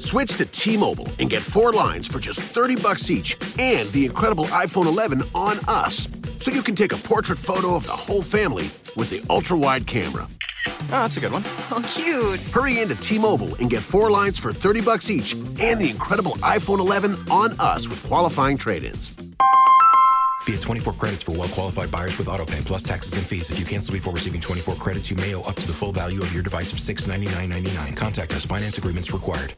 Switch to T-Mobile and get four lines for just 30 bucks each and the incredible iPhone 11 on us. So you can take a portrait photo of the whole family with the ultra-wide camera. Oh, that's a good one. Oh, cute. Hurry into T-Mobile and get four lines for 30 bucks each and the incredible iPhone 11 on us with qualifying trade-ins. Via 24 credits for well-qualified buyers with autopay plus taxes and fees. If you cancel before receiving 24 credits, you may owe up to the full value of your device of $699.99. Contact us. Finance agreements required.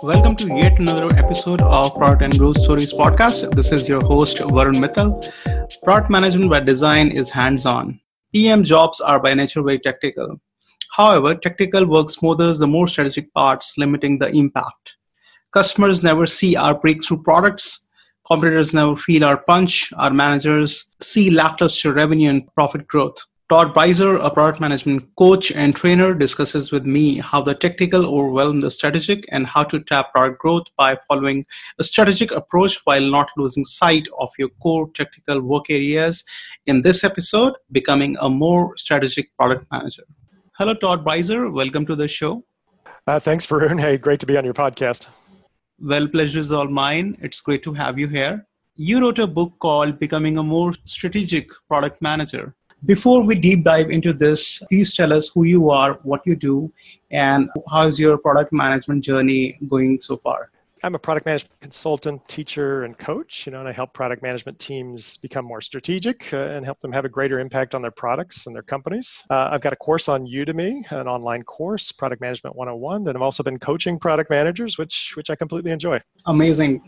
Welcome to yet another episode of Product and Growth Stories podcast. This is your host, Varun Mittal. Product management by design is hands on. PM jobs are by nature very tactical. However, technical work smooths the more strategic parts, limiting the impact. Customers never see our breakthrough products. Competitors never feel our punch. Our managers see lackluster revenue and profit growth. Todd Birzer, a product management coach and trainer, discusses with me how the technical overwhelm the strategic and how to tap product growth by following a strategic approach while not losing sight of your core technical work areas. In this episode, becoming a more strategic product manager. Hello, Todd Birzer. Welcome to the show. Uh, thanks, Varun. Hey, great to be on your podcast. Well, pleasure is all mine. It's great to have you here. You wrote a book called Becoming a More Strategic Product Manager. Before we deep dive into this, please tell us who you are, what you do, and how's your product management journey going so far? I'm a product management consultant, teacher, and coach. You know, and I help product management teams become more strategic uh, and help them have a greater impact on their products and their companies. Uh, I've got a course on Udemy, an online course, Product Management 101, and I've also been coaching product managers, which which I completely enjoy. Amazing.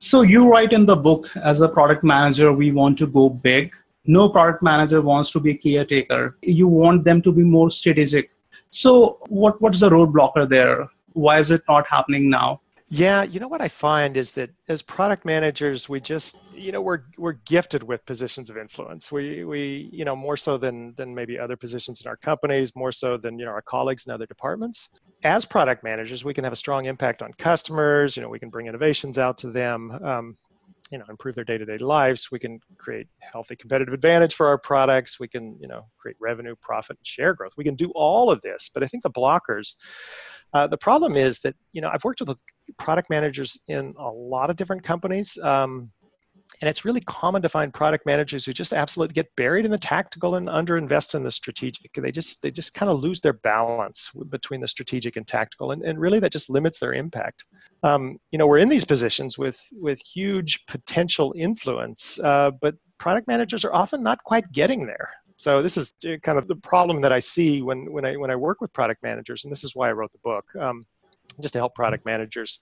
So you write in the book, as a product manager, we want to go big no product manager wants to be a caretaker. You want them to be more strategic. So what what's the roadblocker there? Why is it not happening now? Yeah you know what i find is that as product managers we just you know we're we're gifted with positions of influence. We we you know more so than than maybe other positions in our companies more so than you know our colleagues in other departments. As product managers we can have a strong impact on customers. You know we can bring innovations out to them. Um, you know improve their day-to-day lives. We can create healthy competitive advantage for our products. We can you know create revenue profit and share growth. We can do all of this but i think the blockers uh, the problem is that you know i've worked with product managers in a lot of different companies. Um, and it's really common to find product managers who just absolutely get buried in the tactical and underinvest in the strategic. They just they just kind of lose their balance between the strategic and tactical, and, and really that just limits their impact. Um, you know, we're in these positions with with huge potential influence, uh, but product managers are often not quite getting there. So this is kind of the problem that I see when when I when I work with product managers, and this is why I wrote the book, um, just to help product managers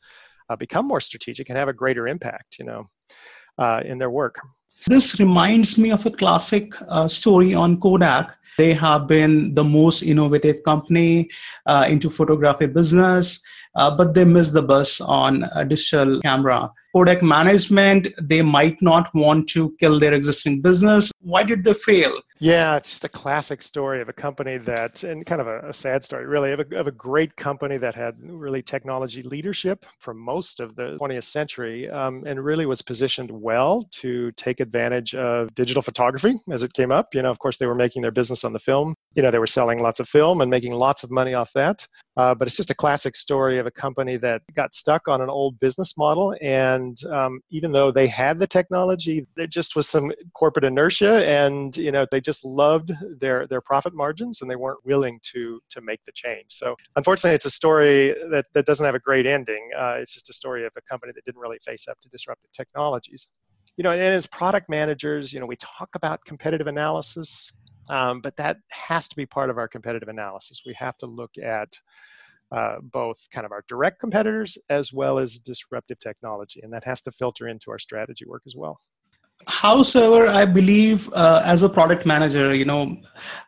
uh, become more strategic and have a greater impact. You know uh, in their work. This reminds me of a classic uh, story on Kodak. They have been the most innovative company uh, into photography business, uh, but they missed the bus on digital camera. Kodak management, they might not want to kill their existing business. Why did they fail? Yeah, it's just a classic story of a company that, and kind of a, a sad story, really, of a, of a, great company that had really technology leadership for most of the 20th century um, and really was positioned well to take advantage of digital photography as it came up. You know, of course, they were making their business on the film. You know, they were selling lots of film and making lots of money off that. Uh, but it's just a classic story of a company that got stuck on an old business model. And um, even though they had the technology there just was some corporate inertia and you know they just loved their their profit margins and they weren't willing to to make the change. So unfortunately it's a story that, that doesn't have a great ending. Uh, it's just a story of a company that didn't really face up to disruptive technologies. You know and as product managers you know we talk about competitive analysis um, but that has to be part of our competitive analysis we have to look at uh, both kind of our direct competitors as well as disruptive technology. And that has to filter into our strategy work as well. However, I believe uh, as a product manager, you know,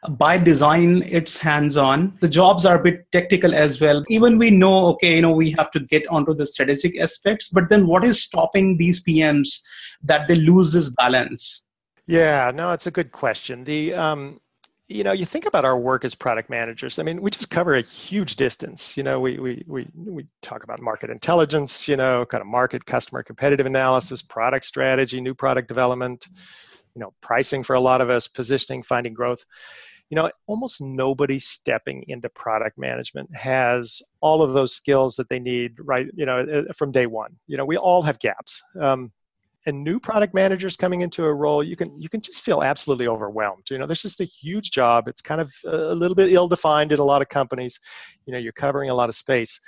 by design, it's hands on. The jobs are a bit technical as well. Even we know, okay, you know, we have to get onto the strategic aspects, but then what is stopping these PMs that they lose this balance? Yeah, no, it's a good question. The um, you know, you think about our work as product managers. I mean, we just cover a huge distance. You know, we we we we talk about market intelligence. You know, kind of market, customer, competitive analysis, product strategy, new product development. You know, pricing for a lot of us, positioning, finding growth. you know almost nobody stepping into product management has all of those skills that they need right you know uh, from day one you know we all have gaps um, and new product managers coming into a role you can you can just feel absolutely overwhelmed. You know there's just a huge job. It's kind of a little bit ill defined in a lot of companies. You know you're covering a lot of space.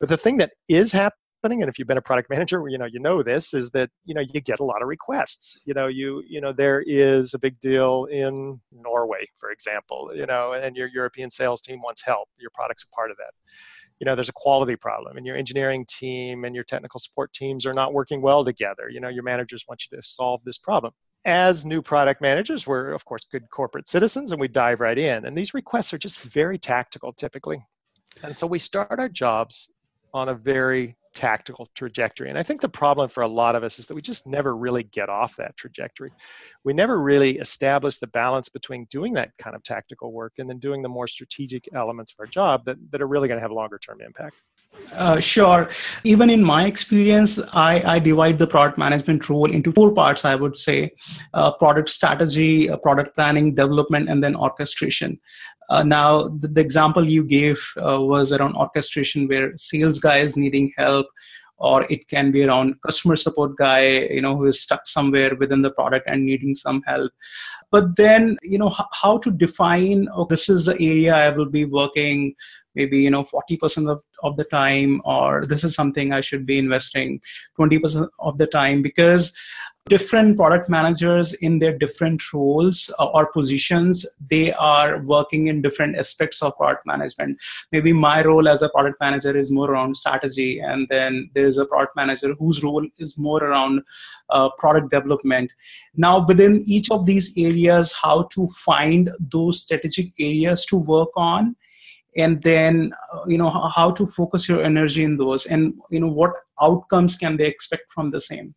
But the thing that is happening and if you've been a product manager you know you know this is that you know you get a lot of requests. You know you you know there is a big deal in norway for example you know and your european sales team wants help. Your product's a part of that you know there's a quality problem and your engineering team and your technical support teams are not working well together. You know your managers want you to solve this problem. As new product managers we're of course good corporate citizens and we dive right in. And these requests are just very tactical typically. And so we start our jobs on a very tactical trajectory. And I think the problem for a lot of us is that we just never really get off that trajectory. We never really establish the balance between doing that kind of tactical work and then doing the more strategic elements of our job that, that are really going to have longer term impact. Uh, sure. Even in my experience, I, I divide the product management role into four parts, I would say uh, product strategy, uh, product planning, development, and then orchestration. Uh, now, the, the, example you gave uh, was around orchestration where sales guy is needing help or it can be around customer support guy you know who is stuck somewhere within the product and needing some help. But then you know h- how to define oh, this is the area i will be working maybe you know 40% of, of the time or this is something i should be investing 20% of the time because different product managers in their different roles uh, or positions they are working in different aspects of product management. Maybe my role as a product manager is more around strategy and then there's a product manager whose role is more around uh, product development. Now within each of these areas how to find those strategic areas to work on and then uh, you know how to focus your energy in those and you know what outcomes can they expect from the same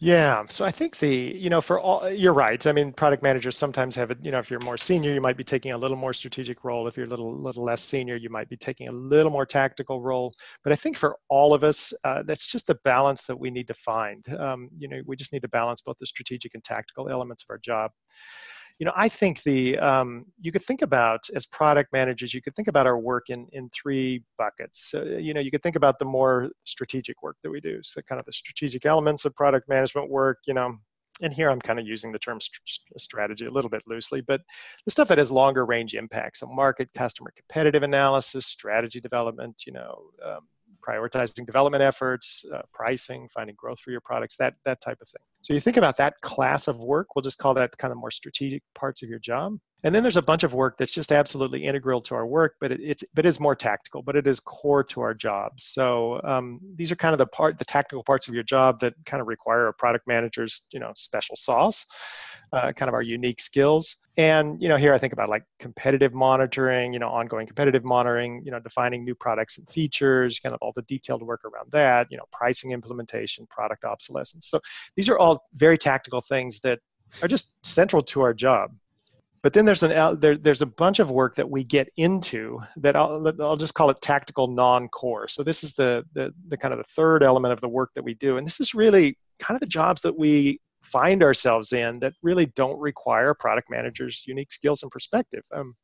yeah, so I think the, you know, for all, you're right. I mean, product managers sometimes have it, you know, if you're more senior, you might be taking a little more strategic role. If you're a little, little less senior, you might be taking a little more tactical role. But I think for all of us, uh, that's just the balance that we need to find. Um, you know, we just need to balance both the strategic and tactical elements of our job you know, I think the um, you could think about as product managers, you could think about our work in in three buckets. Uh, you know, you could think about the more strategic work that we do, so kind of the strategic elements of product management work. You know, and here I'm kind of using the term st- strategy a little bit loosely, but the stuff that has longer range impacts, so market, customer, competitive analysis, strategy development, you know, um, prioritizing development efforts, uh, pricing, finding growth for your products, that that type of thing. So you think about that class of work. We'll just call that kind of more strategic parts of your job. And then there's a bunch of work that's just absolutely integral to our work, but it, it's but it is more tactical, but it is core to our jobs. So um, these are kind of the part, the tactical parts of your job that kind of require a product manager's, you know, special sauce, uh, kind of our unique skills. And you know, here I think about like competitive monitoring, you know, ongoing competitive monitoring, you know, defining new products and features, kind of all the detailed work around that, you know, pricing implementation, product obsolescence. So these are all very tactical things that are just central to our job. But then there's an there, there's a bunch of work that we get into that I'll, I'll just call it tactical non-core. So this is the, the the kind of the third element of the work that we do. And this is really kind of the jobs that we find ourselves in that really don't require product managers unique skills and perspective. Um,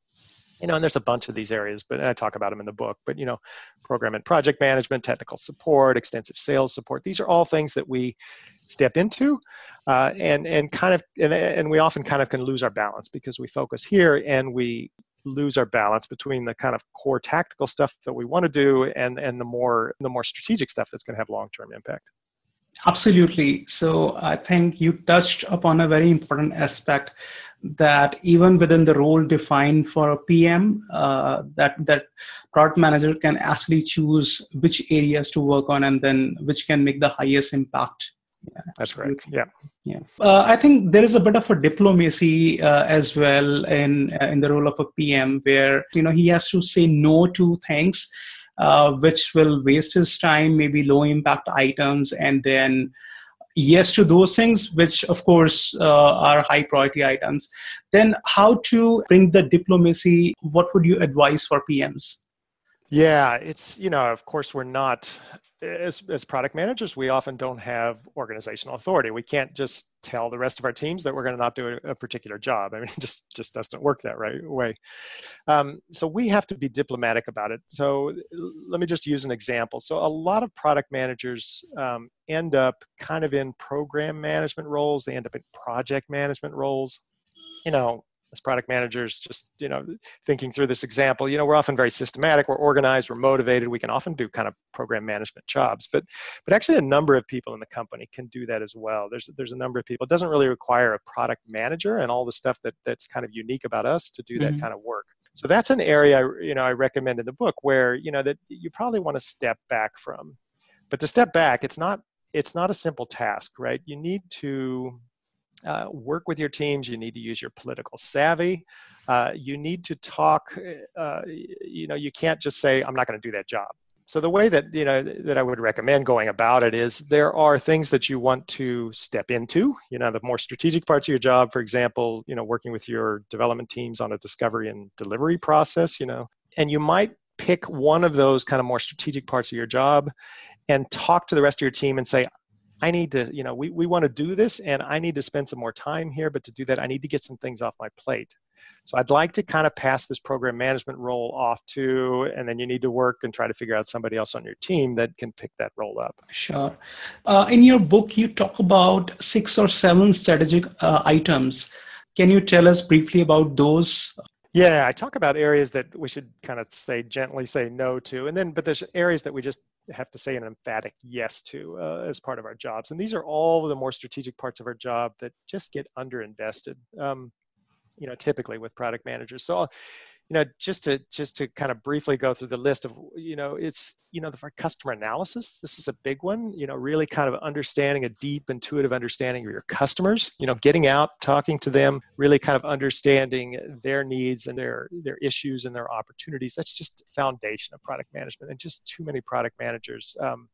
you know and there's a bunch of these areas but i talk about them in the book but you know program and project management technical support extensive sales support these are all things that we step into uh, and and kind of and, and we often kind of can lose our balance because we focus here and we lose our balance between the kind of core tactical stuff that we want to do and and the more the more strategic stuff that's going to have long-term impact absolutely so i think you touched upon a very important aspect that even within the role defined for a pm uh, that that product manager can actually choose which areas to work on and then which can make the highest impact yeah, that's correct. Yeah, yeah. Uh, I think there is a bit of a diplomacy uh, as well in uh, in the role of a PM, where you know he has to say no to things uh, which will waste his time, maybe low impact items, and then yes to those things, which of course uh, are high priority items. Then how to bring the diplomacy? What would you advise for PMs? Yeah, it's you know, of course, we're not as as product managers. We often don't have organizational authority. We can't just tell the rest of our teams that we're going to not do a, a, particular job. I mean, it just just doesn't work that right way. Um, so we have to be diplomatic about it. So let me just use an example. So a lot of product managers um, end up kind of in program management roles. They end up in project management roles. You know, as product managers just you know thinking through this example you know we're often very systematic we're organized we're motivated we can often do kind of program management jobs but but actually a number of people in the company can do that as well. There's there's a number of people. It doesn't really require a product manager and all the stuff that that's kind of unique about us to do that mm-hmm. kind of work. So that's an area you know i recommend in the book where you know that you probably want to step back from. But to step back it's not it's not a simple task right? You need to uh, work with your teams. You need to use your political savvy. Uh, you need to talk. Uh, you know, you can't just say, "I'm not going to do that job." So the way that you know that I would recommend going about it is there are things that you want to step into. You know, the more strategic parts of your job, for example, you know, working with your development teams on a discovery and delivery process. You know, and you might pick one of those kind of more strategic parts of your job and talk to the rest of your team and say I need to, you know, we, we want to do this and I need to spend some more time here, but to do that, I need to get some things off my plate. So I'd like to kind of pass this program management role off to, and then you need to work and try to figure out somebody else on your team that can pick that role up. Sure. Uh, in your book, you talk about six or seven strategic uh, items. Can you tell us briefly about those? Yeah, I talk about areas that we should kind of say gently say no to, and then but there's areas that we just have to say an emphatic yes to uh, as part of our jobs. And these are all the more strategic parts of our job that just get underinvested, um, you know, typically with product managers. So you know just to just to kind of briefly go through the list of you know it's you know the customer analysis. This is a big one you know really kind of understanding a deep intuitive understanding of your customers you know getting out talking to them really kind of understanding their needs and their their issues and their opportunities. That's just foundation of product management and just too many product managers um,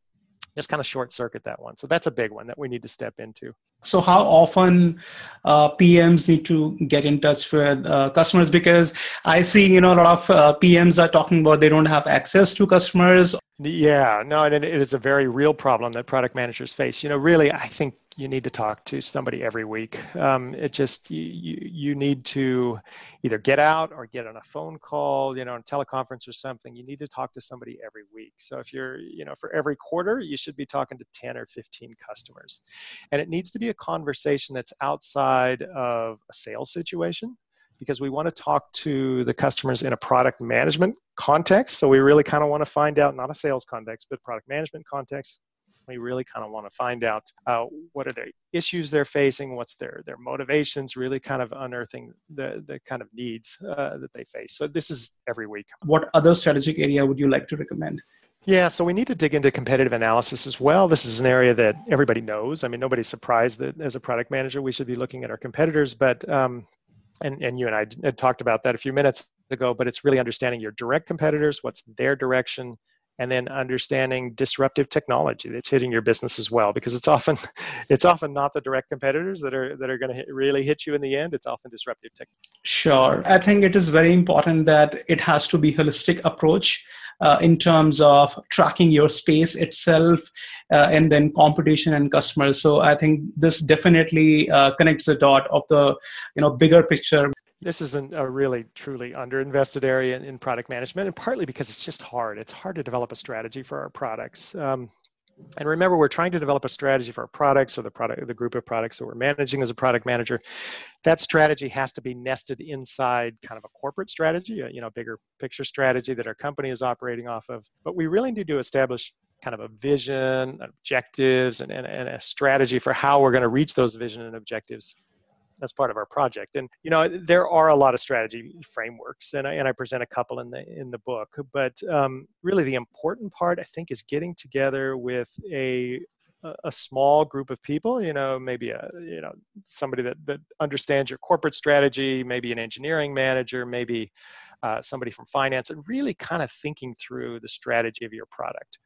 just kind of short circuit that one. So that's a big one that we need to step into. So, how often uh, PMs need to get in touch with uh, customers? Because I see, you know, a lot of uh, PMs are talking about they don't have access to customers yeah, no, and it is a very real problem that product managers face. You know, really, I think you need to talk to somebody every week. Um, it just you, you you need to either get out or get on a phone call, you know, on teleconference or something. You need to talk to somebody every week. So if you're, you know, for every quarter, you should be talking to 10 or 15 customers, and it needs to be a conversation that's outside of a sales situation because we want to talk to the customers in a product management context. So we really kind of want to find out, not a sales context, but product management context. We really kind of want to find out uh, what are the issues they're facing, what's their their motivations, really kind of unearthing the the kind of needs uh, that they face. So this is every week. What other strategic area would you like to recommend? Yeah, so we need to dig into competitive analysis as well. This is an area that everybody knows. I mean, nobody's surprised that as a product manager, we should be looking at our competitors, but um, and, and you and I had talked about that a few minutes ago, but it's really understanding your direct competitors, what's their direction, and then understanding disruptive technology that's hitting your business as well because it's often it's often not the direct competitors that are that are going to really hit you in the end. It's often disruptive tech. Sure. I think it is very important that it has to be holistic approach uh, in terms of tracking your space itself uh, and then competition and customers. So i think this definitely uh, connects the dot of the you know bigger picture this isn't a really truly underinvested area in, in, product management and partly because it's just hard it's hard to develop a strategy for our products um, and remember, we're trying to develop a strategy for our products or the product, the group of products that we're managing as a product manager. That strategy has to be nested inside kind of a corporate strategy, a you know, bigger picture strategy that our company is operating off of. But we really need to establish kind of a vision, objectives, and, and, and a strategy for how we're going to reach those vision and objectives as part of our project. And you know, there are a lot of strategy frameworks, and I, and I present a couple in the in the book. But um, really, the important part I think is getting together with a a small group of people you know maybe a you know somebody that, that understands your corporate strategy maybe an engineering manager maybe uh, somebody from finance and really kind of thinking through the strategy of your product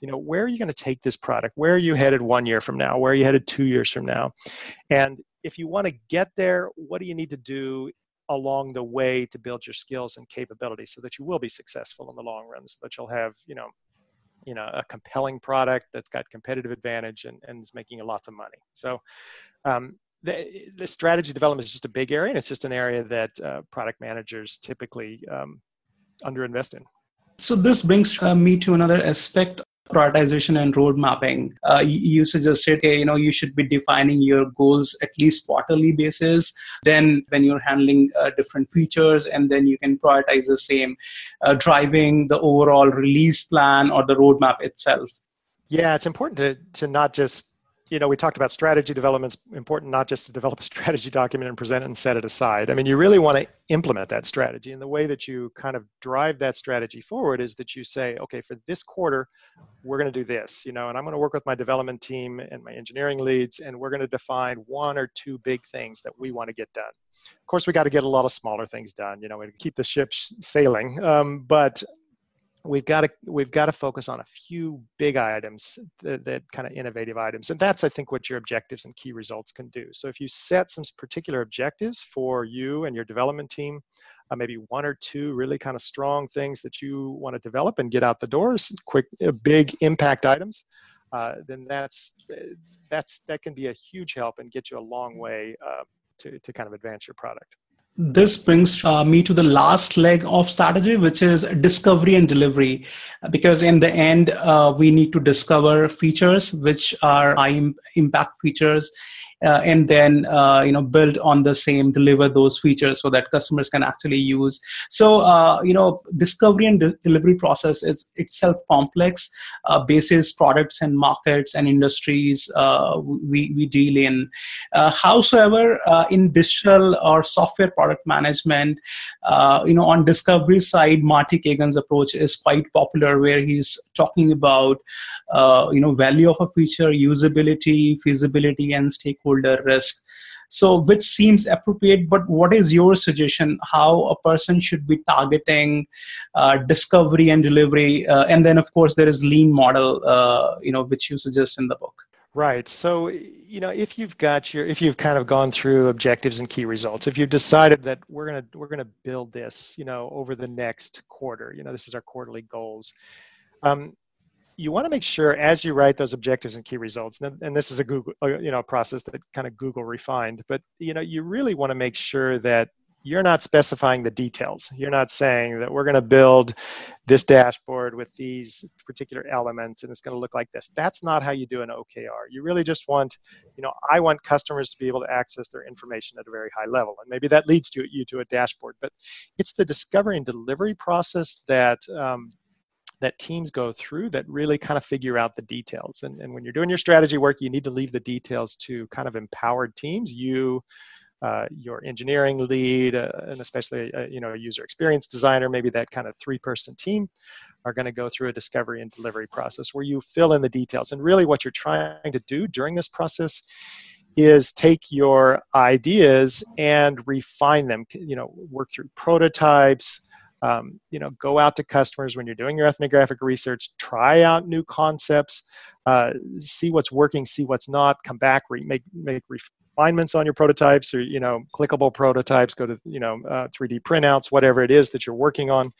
you know where are you going to take this product where are you headed one year from now where are you headed two years from now and if you want to get there, what do you need to do along the way to build your skills and capabilities so that you will be successful in the long run so that you'll have you know you know a compelling product that's got competitive advantage and, and is making lots of money? So um, the, the strategy development is just a big area and it's just an area that uh, product managers typically um, underinvest in. So this brings uh, me to another aspect prioritization and road mapping. Uh, you suggested, you know, you should be defining your goals at least quarterly basis. Then, when you're handling uh, different features, and then you can prioritize the same, uh, driving the overall release plan or the roadmap itself. Yeah, it's important to to not just you know, we talked about strategy development. It's important not just to develop a strategy document and present it and set it aside. I mean, you really want to implement that strategy. And the way that you kind of drive that strategy forward is that you say, okay, for this quarter, we're going to do this, you know, and I'm going to work with my development team and my engineering leads, and we're going to define one or two big things that we want to get done. Of course, we got to get a lot of smaller things done, you know, and keep the ship sailing. Um, but we've got to we've got to focus on a few big items that, that, kind of innovative items and that's i think what your objectives and key results can do. So if you set some particular objectives for you and your development team uh, maybe one or two really kind of strong things that you want to develop and get out the doors quick uh, big impact items uh, then that's that's that can be a huge help and get you a long way uh, to, to kind of advance your product this brings uh, me to the last leg of strategy which is discovery and delivery. Because in the end uh, we need to discover features which are high impact features uh, and then uh, you know build on the same deliver those features so that customers can actually use. So uh, you know discovery and de- delivery process is itself complex uh, basis products and markets and industries uh, we, we deal in. Uh, howsoever in digital or software product management you know on discovery side marty cagan's approach is quite popular where he's talking about you know value of a feature usability feasibility and stakeholder stakeholder risk. So which seems appropriate but what is your suggestion how a person should be targeting uh, discovery and delivery uh, and then of course there is lean model uh, you know which you suggest in the book? Right. So you know if you've got your if you've kind of gone through objectives and key results if you've decided that we're going to we're going to build this you know over the next quarter you know this is our quarterly goals um, you want to make sure as you write those objectives and key results, and, and this is a Google, uh, you know, process that kind of Google refined, but you know, you really want to make sure that you're not specifying the details. You're not saying that we're going to build this dashboard with these particular elements and it's going to look like this. That's not how you do an OKR. You really just want, you know, I want customers to be able to access their information at a very high level. And maybe that leads to you to a dashboard. But it's the discovery and delivery process that um, that teams go through that really kind of figure out the details. And, and when you're doing your strategy work, you need to leave the details to kind of empowered teams. You, uh, your engineering lead, uh, and especially uh, you know a user experience designer, maybe that kind of three-person team, are going to go through a discovery and delivery process where you fill in the details. And really, what you're trying to do during this process is take your ideas and refine them. You know, work through prototypes um, you know go out to customers when you're doing your ethnographic research try out new concepts uh, see what's working see what's not come back re- make make refinements on your prototypes or you know clickable prototypes go to you know uh, 3d printouts whatever it is that you're working on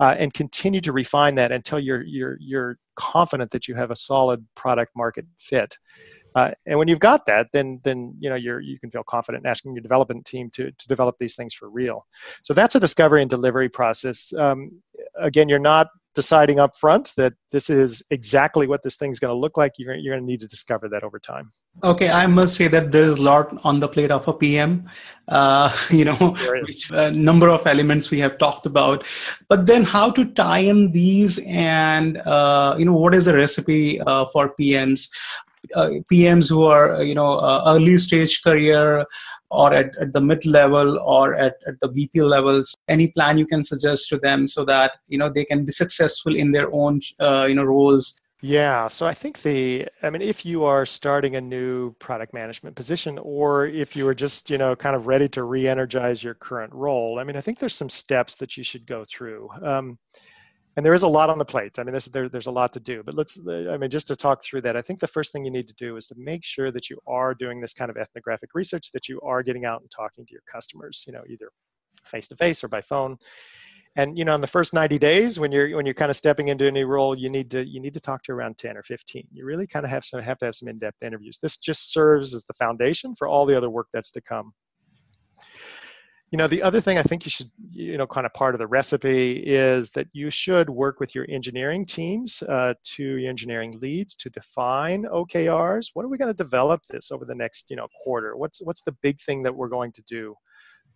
uh, and continue to refine that until you're you're you're confident that you have a solid product market fit uh, and when you've got that, then then you know you're you can feel confident in asking your development team to to develop these things for real. So that's a discovery and delivery process. Um, again, you're not deciding up front that this is exactly what this thing's going to look like. You're, you're going to need to discover that over time. Okay i must say that there's a lot on the plate of a pm uh, you know which, uh, number of elements we have talked about. But then how to tie in these and uh, you know what is the recipe uh, for pms PMs who are uh, you know uh, early stage career or at, at the mid level or at, at the VP levels, any plan you can suggest to them so that you know they can be successful in their own uh, you know roles. Yeah, so I think the, I mean, if you are starting a new product management position, or if you are just, you know, kind of ready to re-energize your current role, I mean, I think there's some steps that you should go through. Um, and there is a lot on the plate. I mean, this, there, there's a lot to do. But let's, I mean, just to talk through that, I think the first thing you need to do is to make sure that you are doing this kind of ethnographic research, that you are getting out and talking to your customers. You know, either face to face or by phone and you know in the first 90 days when you're when you're kind of stepping into a new role you need to you need to talk to around 10 or 15 you really kind of have some have to have some in-depth interviews this just serves as the foundation for all the other work that's to come you know the other thing i think you should you know kind of part of the recipe is that you should work with your engineering teams uh, to your engineering leads to define okrs what are we going to develop this over the next you know quarter? What's what's the big thing that we're going to do?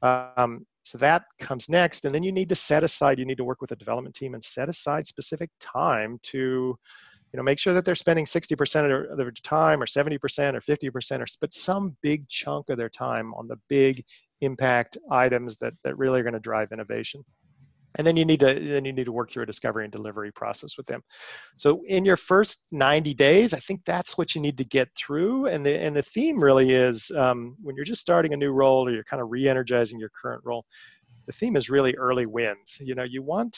Um, so that comes next and then you need to set aside you need to work with a development team and set aside specific time to you know make sure that they're spending 60% of their time or 70% or 50% or but some big chunk of their time on the big impact items that, that really are going to drive innovation. And then you need to then you need to work through a discovery and delivery process with them. So in your first 90 days i think that's what you need to get through. And the and the theme really is um, when you're just starting a new role or you're kind of re-energizing your current role the theme is really early wins. You know you want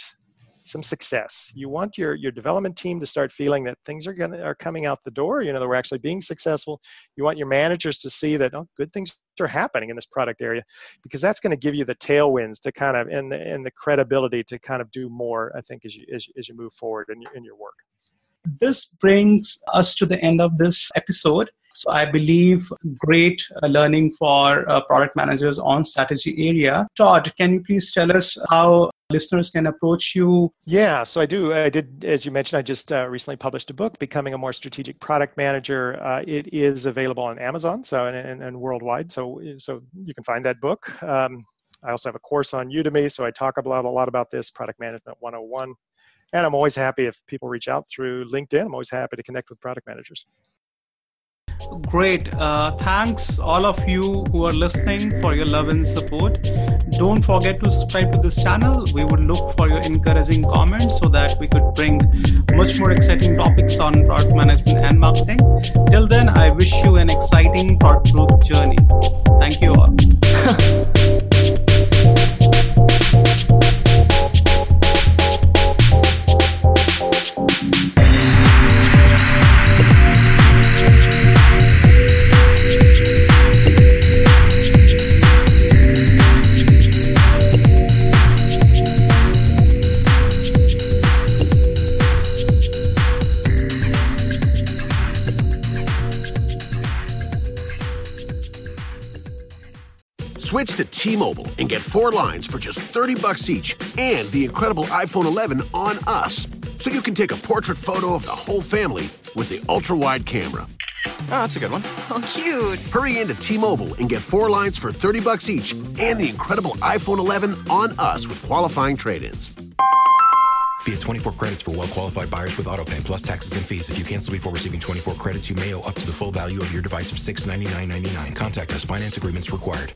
some success. You want your your development team to start feeling that things are going are coming out the door. You know that we're actually being successful. You want your managers to see that oh, good things are happening in this product area, because that's going to give you the tailwinds to kind of and the and the credibility to kind of do more. I think as you as, as you move forward in your in your work. This brings us to the end of this episode. So I believe great uh, learning for uh, product managers on strategy area. Todd, can you please tell us how listeners can approach you? Yeah, so I do. I did, as you mentioned, I just uh, recently published a book, Becoming a More Strategic Product Manager. Uh, it is available on Amazon, so and, and, and, worldwide. So so you can find that book. Um, I also have a course on Udemy, so I talk about a lot about this Product Management 101. And I'm always happy if people reach out through LinkedIn. I'm always happy to connect with product managers. Great. Uh, thanks, all of you who are listening, for your love and support. Don't forget to subscribe to this channel. We would look for your encouraging comments so that we could bring much more exciting topics on product management and marketing. Till then, I wish you an exciting product growth journey. Thank you all. Switch to T-Mobile and get four lines for just 30 bucks each and the incredible iPhone 11 on us. So you can take a portrait photo of the whole family with the ultra-wide camera. Oh, that's a good one. Oh, cute. Hurry into T-Mobile and get four lines for 30 bucks each and the incredible iPhone 11 on us with qualifying trade-ins. Via 24 credits for well-qualified buyers with AutoPay plus taxes and fees. If you cancel before receiving 24 credits, you may owe up to the full value of your device of $699.99. Contact us. Finance agreements required.